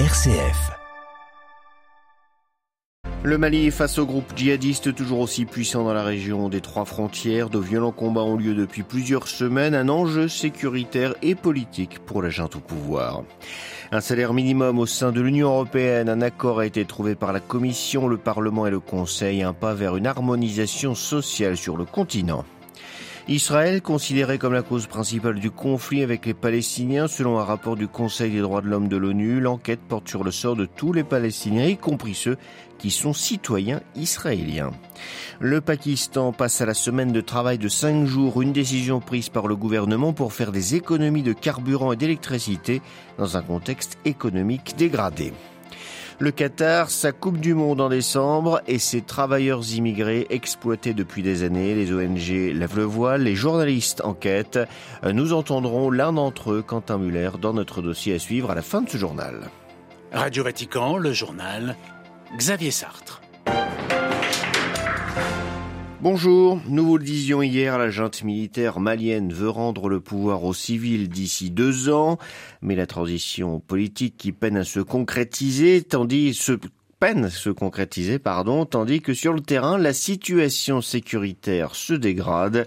RCF. Le Mali est face au groupe djihadiste toujours aussi puissant dans la région des trois frontières. De violents combats ont lieu depuis plusieurs semaines, un enjeu sécuritaire et politique pour la junte au pouvoir. Un salaire minimum au sein de l'Union européenne, un accord a été trouvé par la Commission, le Parlement et le Conseil, un pas vers une harmonisation sociale sur le continent. Israël, considéré comme la cause principale du conflit avec les Palestiniens, selon un rapport du Conseil des droits de l'homme de l'ONU, l'enquête porte sur le sort de tous les Palestiniens, y compris ceux qui sont citoyens israéliens. Le Pakistan passe à la semaine de travail de cinq jours, une décision prise par le gouvernement pour faire des économies de carburant et d'électricité dans un contexte économique dégradé. Le Qatar, sa Coupe du Monde en décembre et ses travailleurs immigrés exploités depuis des années. Les ONG lèvent le voile, les journalistes enquêtent. Nous entendrons l'un d'entre eux, Quentin Muller, dans notre dossier à suivre à la fin de ce journal. Radio Vatican, le journal, Xavier Sartre. Bonjour, nous vous le disions hier, la junte militaire malienne veut rendre le pouvoir aux civils d'ici deux ans, mais la transition politique qui peine à se concrétiser, tandis se peine à se concrétiser, pardon, tandis que sur le terrain, la situation sécuritaire se dégrade.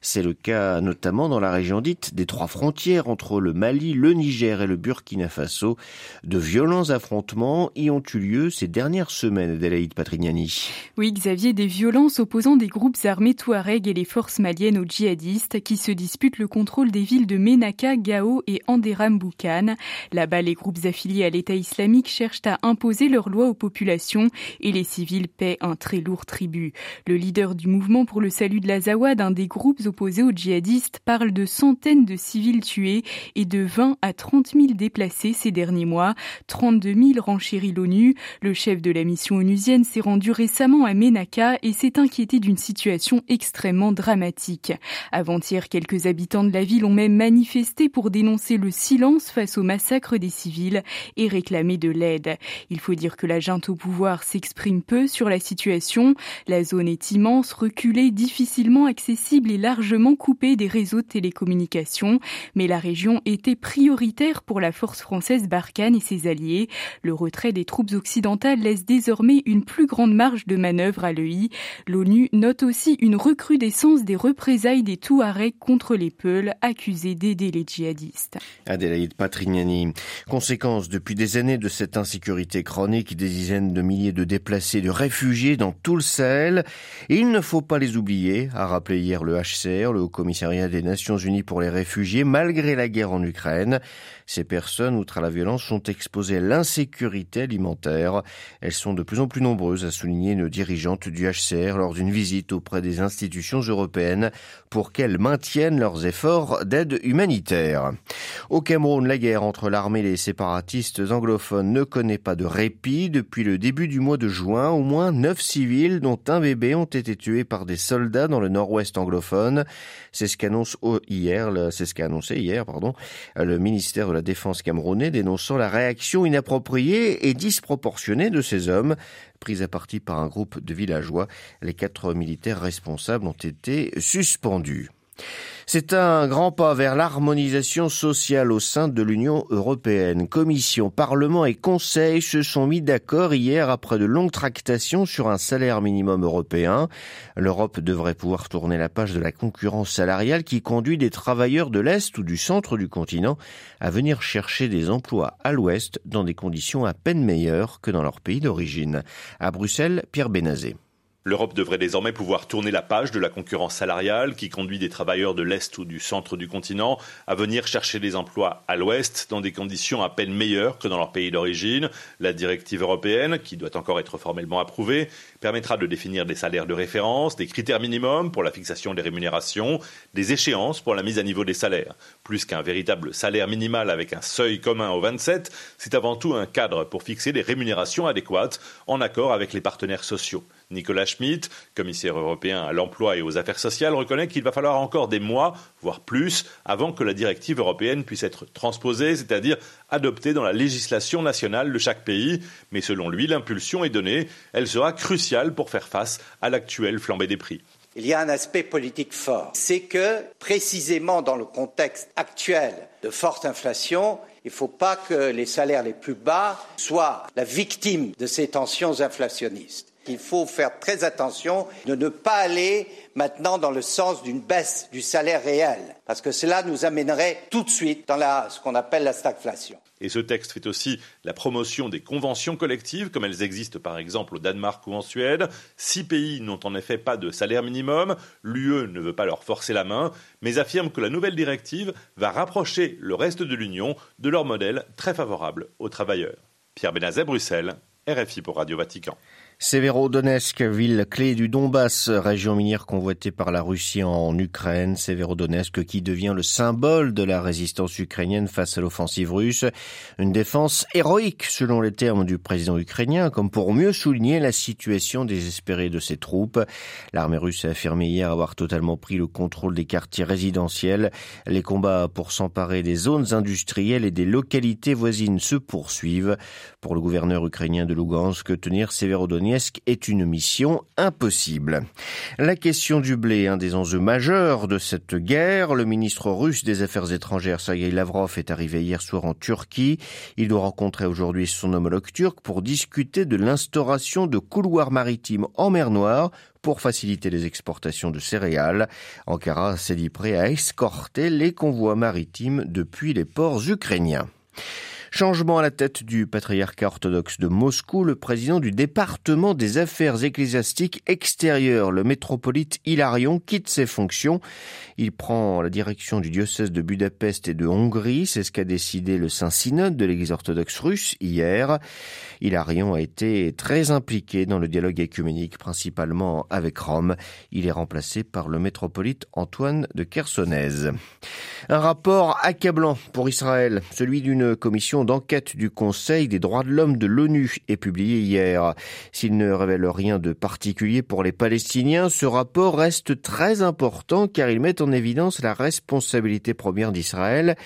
C'est le cas notamment dans la région dite des trois frontières entre le Mali, le Niger et le Burkina Faso. De violents affrontements y ont eu lieu ces dernières semaines, Adélaïde Patrignani. Oui, Xavier, des violences opposant des groupes armés Touareg et les forces maliennes aux djihadistes qui se disputent le contrôle des villes de Menaka, Gao et Anderam Boukan. Là-bas, les groupes affiliés à l'État islamique cherchent à imposer leurs lois aux populations et les civils paient un très lourd tribut. Le leader du mouvement pour le salut de l'Azawad, un des groupes opposés aux djihadistes parle de centaines de civils tués et de 20 à 30 000 déplacés ces derniers mois. 32 000 renchérit l'ONU. Le chef de la mission onusienne s'est rendu récemment à Menaka et s'est inquiété d'une situation extrêmement dramatique. Avant-hier, quelques habitants de la ville ont même manifesté pour dénoncer le silence face au massacre des civils et réclamer de l'aide. Il faut dire que la junte au pouvoir s'exprime peu sur la situation. La zone est immense, reculée, difficilement accessible et largement largement coupé des réseaux de télécommunications, mais la région était prioritaire pour la force française Barkhane et ses alliés. Le retrait des troupes occidentales laisse désormais une plus grande marge de manœuvre à l'EI. L'ONU note aussi une recrudescence des représailles des Touaregs contre les Peuls, accusés d'aider les djihadistes. Adélaïde Patrignani. Conséquence depuis des années de cette insécurité chronique, des dizaines de milliers de déplacés, de réfugiés dans tout le Sahel. Et il ne faut pas les oublier, a rappelé hier le HCR le Haut Commissariat des Nations Unies pour les réfugiés, malgré la guerre en Ukraine. Ces personnes, outre à la violence, sont exposées à l'insécurité alimentaire. Elles sont de plus en plus nombreuses, a souligné une dirigeante du HCR lors d'une visite auprès des institutions européennes pour qu'elles maintiennent leurs efforts d'aide humanitaire. Au Cameroun, la guerre entre l'armée et les séparatistes anglophones ne connaît pas de répit. Depuis le début du mois de juin, au moins neuf civils, dont un bébé, ont été tués par des soldats dans le nord-ouest anglophone. C'est ce qu'annonce hier, c'est ce qu'a annoncé hier, pardon, le ministère de la Défense camerounais dénonçant la réaction inappropriée et disproportionnée de ces hommes pris à partie par un groupe de villageois. Les quatre militaires responsables ont été suspendus. C'est un grand pas vers l'harmonisation sociale au sein de l'Union européenne. Commission, Parlement et Conseil se sont mis d'accord hier après de longues tractations sur un salaire minimum européen. L'Europe devrait pouvoir tourner la page de la concurrence salariale qui conduit des travailleurs de l'Est ou du centre du continent à venir chercher des emplois à l'Ouest dans des conditions à peine meilleures que dans leur pays d'origine. À Bruxelles, Pierre Bénazé. L'Europe devrait désormais pouvoir tourner la page de la concurrence salariale qui conduit des travailleurs de l'Est ou du centre du continent à venir chercher des emplois à l'Ouest dans des conditions à peine meilleures que dans leur pays d'origine. La directive européenne, qui doit encore être formellement approuvée, permettra de définir des salaires de référence, des critères minimums pour la fixation des rémunérations, des échéances pour la mise à niveau des salaires. Plus qu'un véritable salaire minimal avec un seuil commun aux 27, c'est avant tout un cadre pour fixer des rémunérations adéquates en accord avec les partenaires sociaux. Nicolas Schmitt, commissaire européen à l'emploi et aux affaires sociales, reconnaît qu'il va falloir encore des mois, voire plus, avant que la directive européenne puisse être transposée, c'est-à-dire adoptée dans la législation nationale de chaque pays. Mais selon lui, l'impulsion est donnée. Elle sera cruciale pour faire face à l'actuelle flambée des prix. Il y a un aspect politique fort. C'est que, précisément dans le contexte actuel de forte inflation, Il ne faut pas que les salaires les plus bas soient la victime de ces tensions inflationnistes. Il faut faire très attention de ne pas aller maintenant dans le sens d'une baisse du salaire réel, parce que cela nous amènerait tout de suite dans ce qu'on appelle la stagflation. Et ce texte fait aussi la promotion des conventions collectives, comme elles existent par exemple au Danemark ou en Suède. Six pays n'ont en effet pas de salaire minimum. L'UE ne veut pas leur forcer la main, mais affirme que la nouvelle directive va rapprocher le reste de l'Union de leur modèle très favorable aux travailleurs. Pierre Benazet, Bruxelles, RFI pour Radio Vatican. Severodonetsk, ville clé du Donbass, région minière convoitée par la Russie en Ukraine. Severodonetsk qui devient le symbole de la résistance ukrainienne face à l'offensive russe. Une défense héroïque selon les termes du président ukrainien, comme pour mieux souligner la situation désespérée de ses troupes. L'armée russe a affirmé hier avoir totalement pris le contrôle des quartiers résidentiels. Les combats pour s'emparer des zones industrielles et des localités voisines se poursuivent. Pour le gouverneur ukrainien de Lugansk, tenir Est une mission impossible. La question du blé, un des enjeux majeurs de cette guerre. Le ministre russe des Affaires étrangères, Sergei Lavrov, est arrivé hier soir en Turquie. Il doit rencontrer aujourd'hui son homologue turc pour discuter de l'instauration de couloirs maritimes en mer Noire pour faciliter les exportations de céréales. Ankara s'est dit prêt à escorter les convois maritimes depuis les ports ukrainiens. Changement à la tête du patriarcat orthodoxe de Moscou, le président du département des affaires ecclésiastiques extérieures, le métropolite Hilarion, quitte ses fonctions. Il prend la direction du diocèse de Budapest et de Hongrie. C'est ce qu'a décidé le Saint-Synode de l'Église orthodoxe russe hier. Hilarion a été très impliqué dans le dialogue écuménique, principalement avec Rome. Il est remplacé par le métropolite Antoine de Chersonèse. Un rapport accablant pour Israël, celui d'une commission d'enquête du Conseil des droits de l'homme de l'ONU est publié hier. S'il ne révèle rien de particulier pour les Palestiniens, ce rapport reste très important car il met en évidence la responsabilité première d'Israël,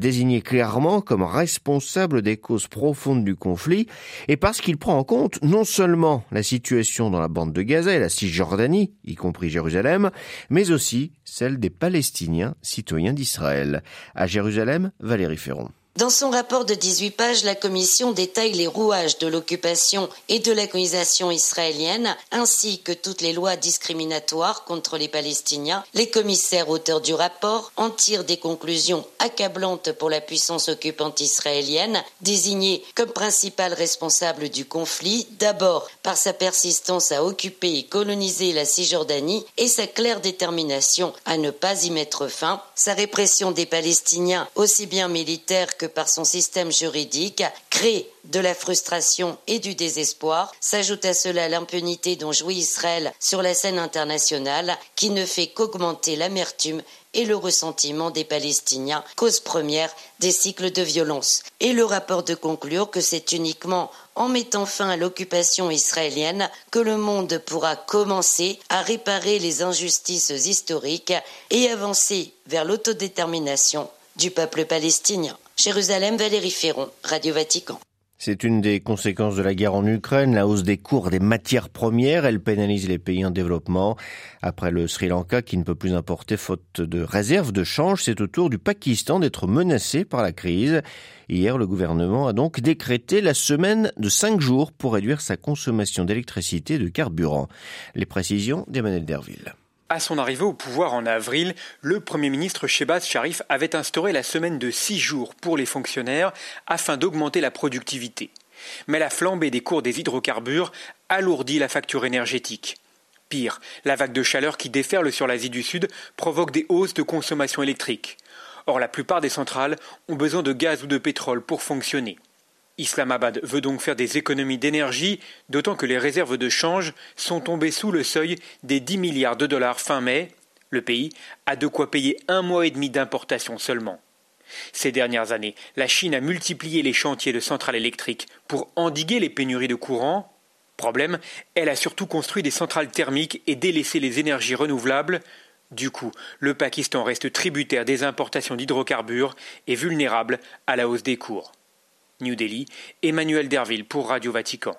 désignée clairement comme responsable des causes profondes du conflit, et parce qu'il prend en compte non seulement la situation dans la bande de Gaza et la Cisjordanie, y compris Jérusalem, mais aussi celle des Palestiniens citoyens d'Israël. À Jérusalem, Valérie Ferron. Dans son rapport de 18 pages, la Commission détaille les rouages de l'occupation et de la colonisation israélienne, ainsi que toutes les lois discriminatoires contre les Palestiniens. Les commissaires auteurs du rapport en tirent des conclusions accablantes pour la puissance occupante israélienne, désignée comme principale responsable du conflit, d'abord par sa persistance à occuper et coloniser la Cisjordanie et sa claire détermination à ne pas y mettre fin, sa répression des Palestiniens, aussi bien militaire que par son système juridique crée de la frustration et du désespoir. S'ajoute à cela l'impunité dont jouit Israël sur la scène internationale qui ne fait qu'augmenter l'amertume et le ressentiment des Palestiniens, cause première des cycles de violence. Et le rapport de conclure que c'est uniquement en mettant fin à l'occupation israélienne que le monde pourra commencer à réparer les injustices historiques et avancer vers l'autodétermination du peuple palestinien. Jérusalem, Valérie Ferron, Radio Vatican. C'est une des conséquences de la guerre en Ukraine, la hausse des cours des matières premières. Elle pénalise les pays en développement. Après le Sri Lanka qui ne peut plus importer faute de réserves de change, c'est au tour du Pakistan d'être menacé par la crise. Hier, le gouvernement a donc décrété la semaine de cinq jours pour réduire sa consommation d'électricité et de carburant. Les précisions d'Emmanuel Derville. À son arrivée au pouvoir en avril, le Premier ministre Shebaz Sharif avait instauré la semaine de six jours pour les fonctionnaires afin d'augmenter la productivité. Mais la flambée des cours des hydrocarbures alourdit la facture énergétique. Pire, la vague de chaleur qui déferle sur l'Asie du Sud provoque des hausses de consommation électrique. Or, la plupart des centrales ont besoin de gaz ou de pétrole pour fonctionner. Islamabad veut donc faire des économies d'énergie, d'autant que les réserves de change sont tombées sous le seuil des 10 milliards de dollars fin mai. Le pays a de quoi payer un mois et demi d'importation seulement. Ces dernières années, la Chine a multiplié les chantiers de centrales électriques pour endiguer les pénuries de courant. Problème, elle a surtout construit des centrales thermiques et délaissé les énergies renouvelables. Du coup, le Pakistan reste tributaire des importations d'hydrocarbures et vulnérable à la hausse des cours. New Delhi, Emmanuel Derville pour Radio Vatican.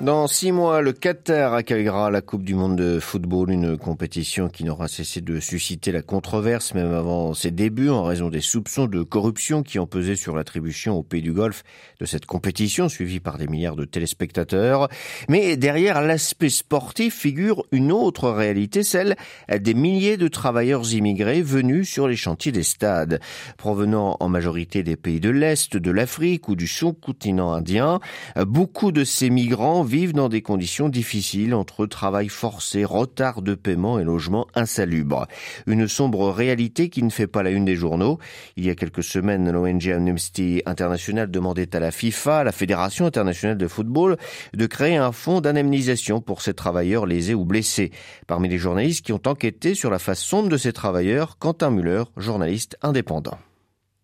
Dans six mois, le Qatar accueillera la Coupe du Monde de football, une compétition qui n'aura cessé de susciter la controverse même avant ses débuts en raison des soupçons de corruption qui ont pesé sur l'attribution au pays du Golfe de cette compétition suivie par des milliards de téléspectateurs. Mais derrière l'aspect sportif figure une autre réalité, celle des milliers de travailleurs immigrés venus sur les chantiers des stades. Provenant en majorité des pays de l'Est, de l'Afrique ou du sous-continent indien, beaucoup de ces migrants vivent dans des conditions difficiles entre travail forcé, retard de paiement et logement insalubre. Une sombre réalité qui ne fait pas la une des journaux. Il y a quelques semaines, l'ONG Amnesty International demandait à la FIFA, la Fédération internationale de football, de créer un fonds d'indemnisation pour ces travailleurs lésés ou blessés. Parmi les journalistes qui ont enquêté sur la face sombre de ces travailleurs, Quentin Muller, journaliste indépendant.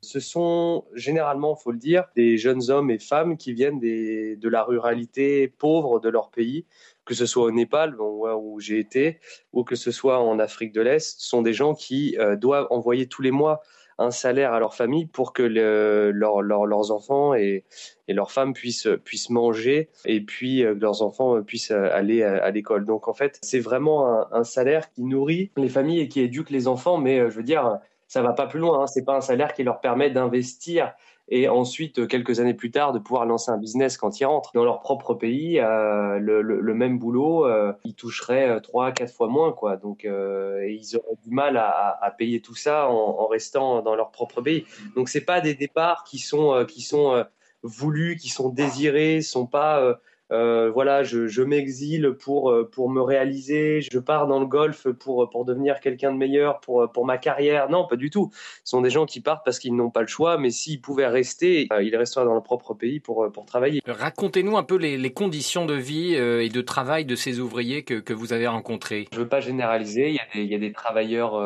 Ce sont généralement, faut le dire, des jeunes hommes et femmes qui viennent de la ruralité pauvre de leur pays, que ce soit au Népal, où j'ai été, ou que ce soit en Afrique de l'Est. Sont des gens qui euh, doivent envoyer tous les mois un salaire à leur famille pour que leurs enfants et, leurs femmes puissent, manger et puis euh, que leurs enfants puissent aller à, l'école. Donc en fait, c'est vraiment un, un, salaire qui nourrit les familles et qui éduque les enfants, mais euh, je veux dire, ça va pas plus loin. Hein. C'est pas un salaire qui leur permet d'investir et ensuite euh, quelques années plus tard de pouvoir lancer un business quand ils rentrent dans leur propre pays. Euh, le, même boulot, euh, ils toucheraient trois, quatre fois moins, quoi. Donc euh, ils auraient du mal à, à payer tout ça en, en, restant dans leur propre pays. Donc c'est pas des départs qui sont qui sont voulus, qui sont désirés, sont pas euh, voilà, je, je m'exile pour, euh, pour me réaliser, je pars dans le golf pour, pour devenir quelqu'un de meilleur pour, pour ma carrière. Non, pas du tout. Ce sont des gens qui partent parce qu'ils n'ont pas le choix, mais s'ils pouvaient rester, euh, ils resteraient dans leur propre pays pour, pour travailler. Racontez-nous un peu les, les, conditions de vie et de travail de ces ouvriers que, que vous avez rencontrés. Je ne veux pas généraliser, il y a des, il y a des travailleurs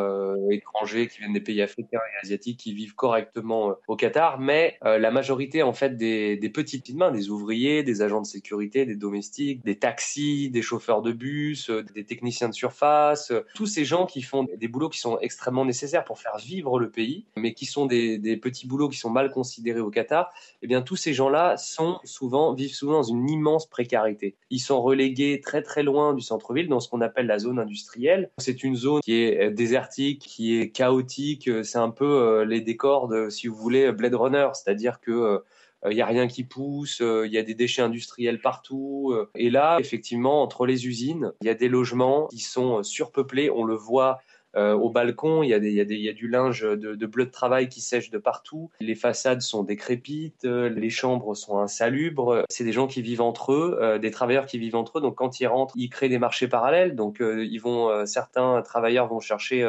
étrangers qui viennent des pays africains et asiatiques qui vivent correctement au Qatar, mais la majorité en fait des, des petites mains, des ouvriers, des agents de sécurité, des domestiques, des taxis, des chauffeurs de bus, euh, des techniciens de surface, euh, tous ces gens qui font des boulots qui sont extrêmement nécessaires pour faire vivre le pays, mais qui sont des, petits boulots qui sont mal considérés au Qatar, eh bien tous ces gens-là sont souvent vivent souvent dans une immense précarité. Ils sont relégués très très loin du centre-ville, dans ce qu'on appelle la zone industrielle. C'est une zone qui est euh, désertique, qui est chaotique. C'est un peu les décors de, si vous voulez, Blade Runner, c'est-à-dire que il euh, y a rien qui pousse, il euh, y a des déchets industriels partout. Euh. et là, effectivement, entre les usines, il y a des logements qui sont surpeuplés. On le voit euh, au balcon, il y, a des, il, y a des, il y a du linge de, bleu de travail qui sèche de partout. Les façades sont décrépites, euh, les chambres sont insalubres. C'est des gens qui vivent entre eux, euh, des travailleurs qui vivent entre eux. Donc quand ils rentrent, ils créent des marchés parallèles. Donc ils vont, certains travailleurs vont chercher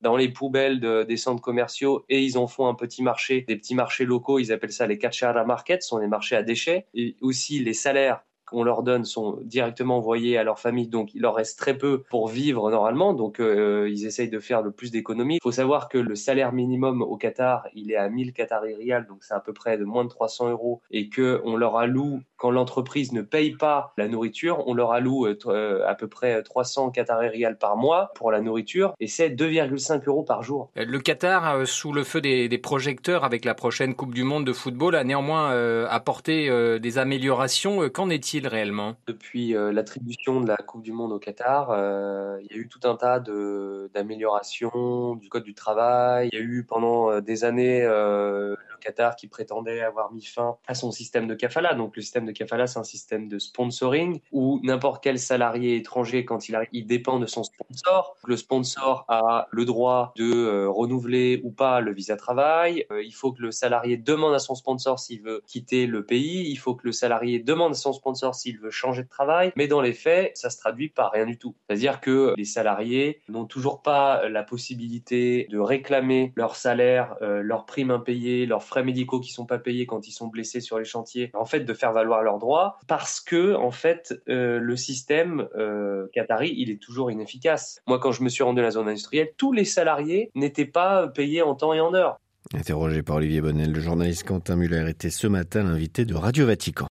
dans les poubelles de, des centres commerciaux et ils en font un petit marché, des petits marchés locaux. Ils appellent ça les kachara markets, ce sont des marchés à déchets. Et aussi les salaires qu'on leur donne sont directement envoyés à leur famille, donc il leur reste très peu pour vivre normalement, donc euh, ils essayent de faire le plus d'économies. Il faut savoir que le salaire minimum au Qatar, il est à 1000 Qatari riyal, donc c'est à peu près de moins de 300 euros, et que on leur alloue, quand l'entreprise ne paye pas la nourriture, on leur alloue euh, euh, à peu près 300 Qatari riyal par mois pour la nourriture, et c'est 2,5 euros par jour. Le Qatar, sous le feu des, des, projecteurs avec la prochaine Coupe du Monde de football, a néanmoins apporté des améliorations. Qu'en est-il réellement? Depuis euh, l'attribution de la Coupe du Monde au Qatar, euh, il y a eu tout un tas d'améliorations du code du travail. Il y a eu pendant euh, des années Qatar qui prétendait avoir mis fin à son système de kafala. Donc le système de kafala, c'est un système de sponsoring où n'importe quel salarié étranger, quand il arrive, il dépend de son sponsor. Le sponsor a le droit de euh, renouveler ou pas le visa travail. Euh, il faut que le salarié demande à son sponsor s'il veut quitter le pays. Il faut que le salarié demande à son sponsor s'il veut changer de travail. Mais dans les faits, ça se traduit par rien du tout. C'est-à-dire que les salariés n'ont toujours pas la possibilité de réclamer leur salaire, euh, leurs primes impayées, leurs frais médicaux qui sont pas payés quand ils sont blessés sur les chantiers, en fait de faire valoir leurs droits parce que en fait euh, le système euh, qatari il est toujours inefficace. Moi quand je me suis rendu à la zone industrielle, tous les salariés n'étaient pas payés en temps et en heure. Interrogé par Olivier Bonnel, le journaliste Quentin Muller était ce matin l'invité de Radio Vatican.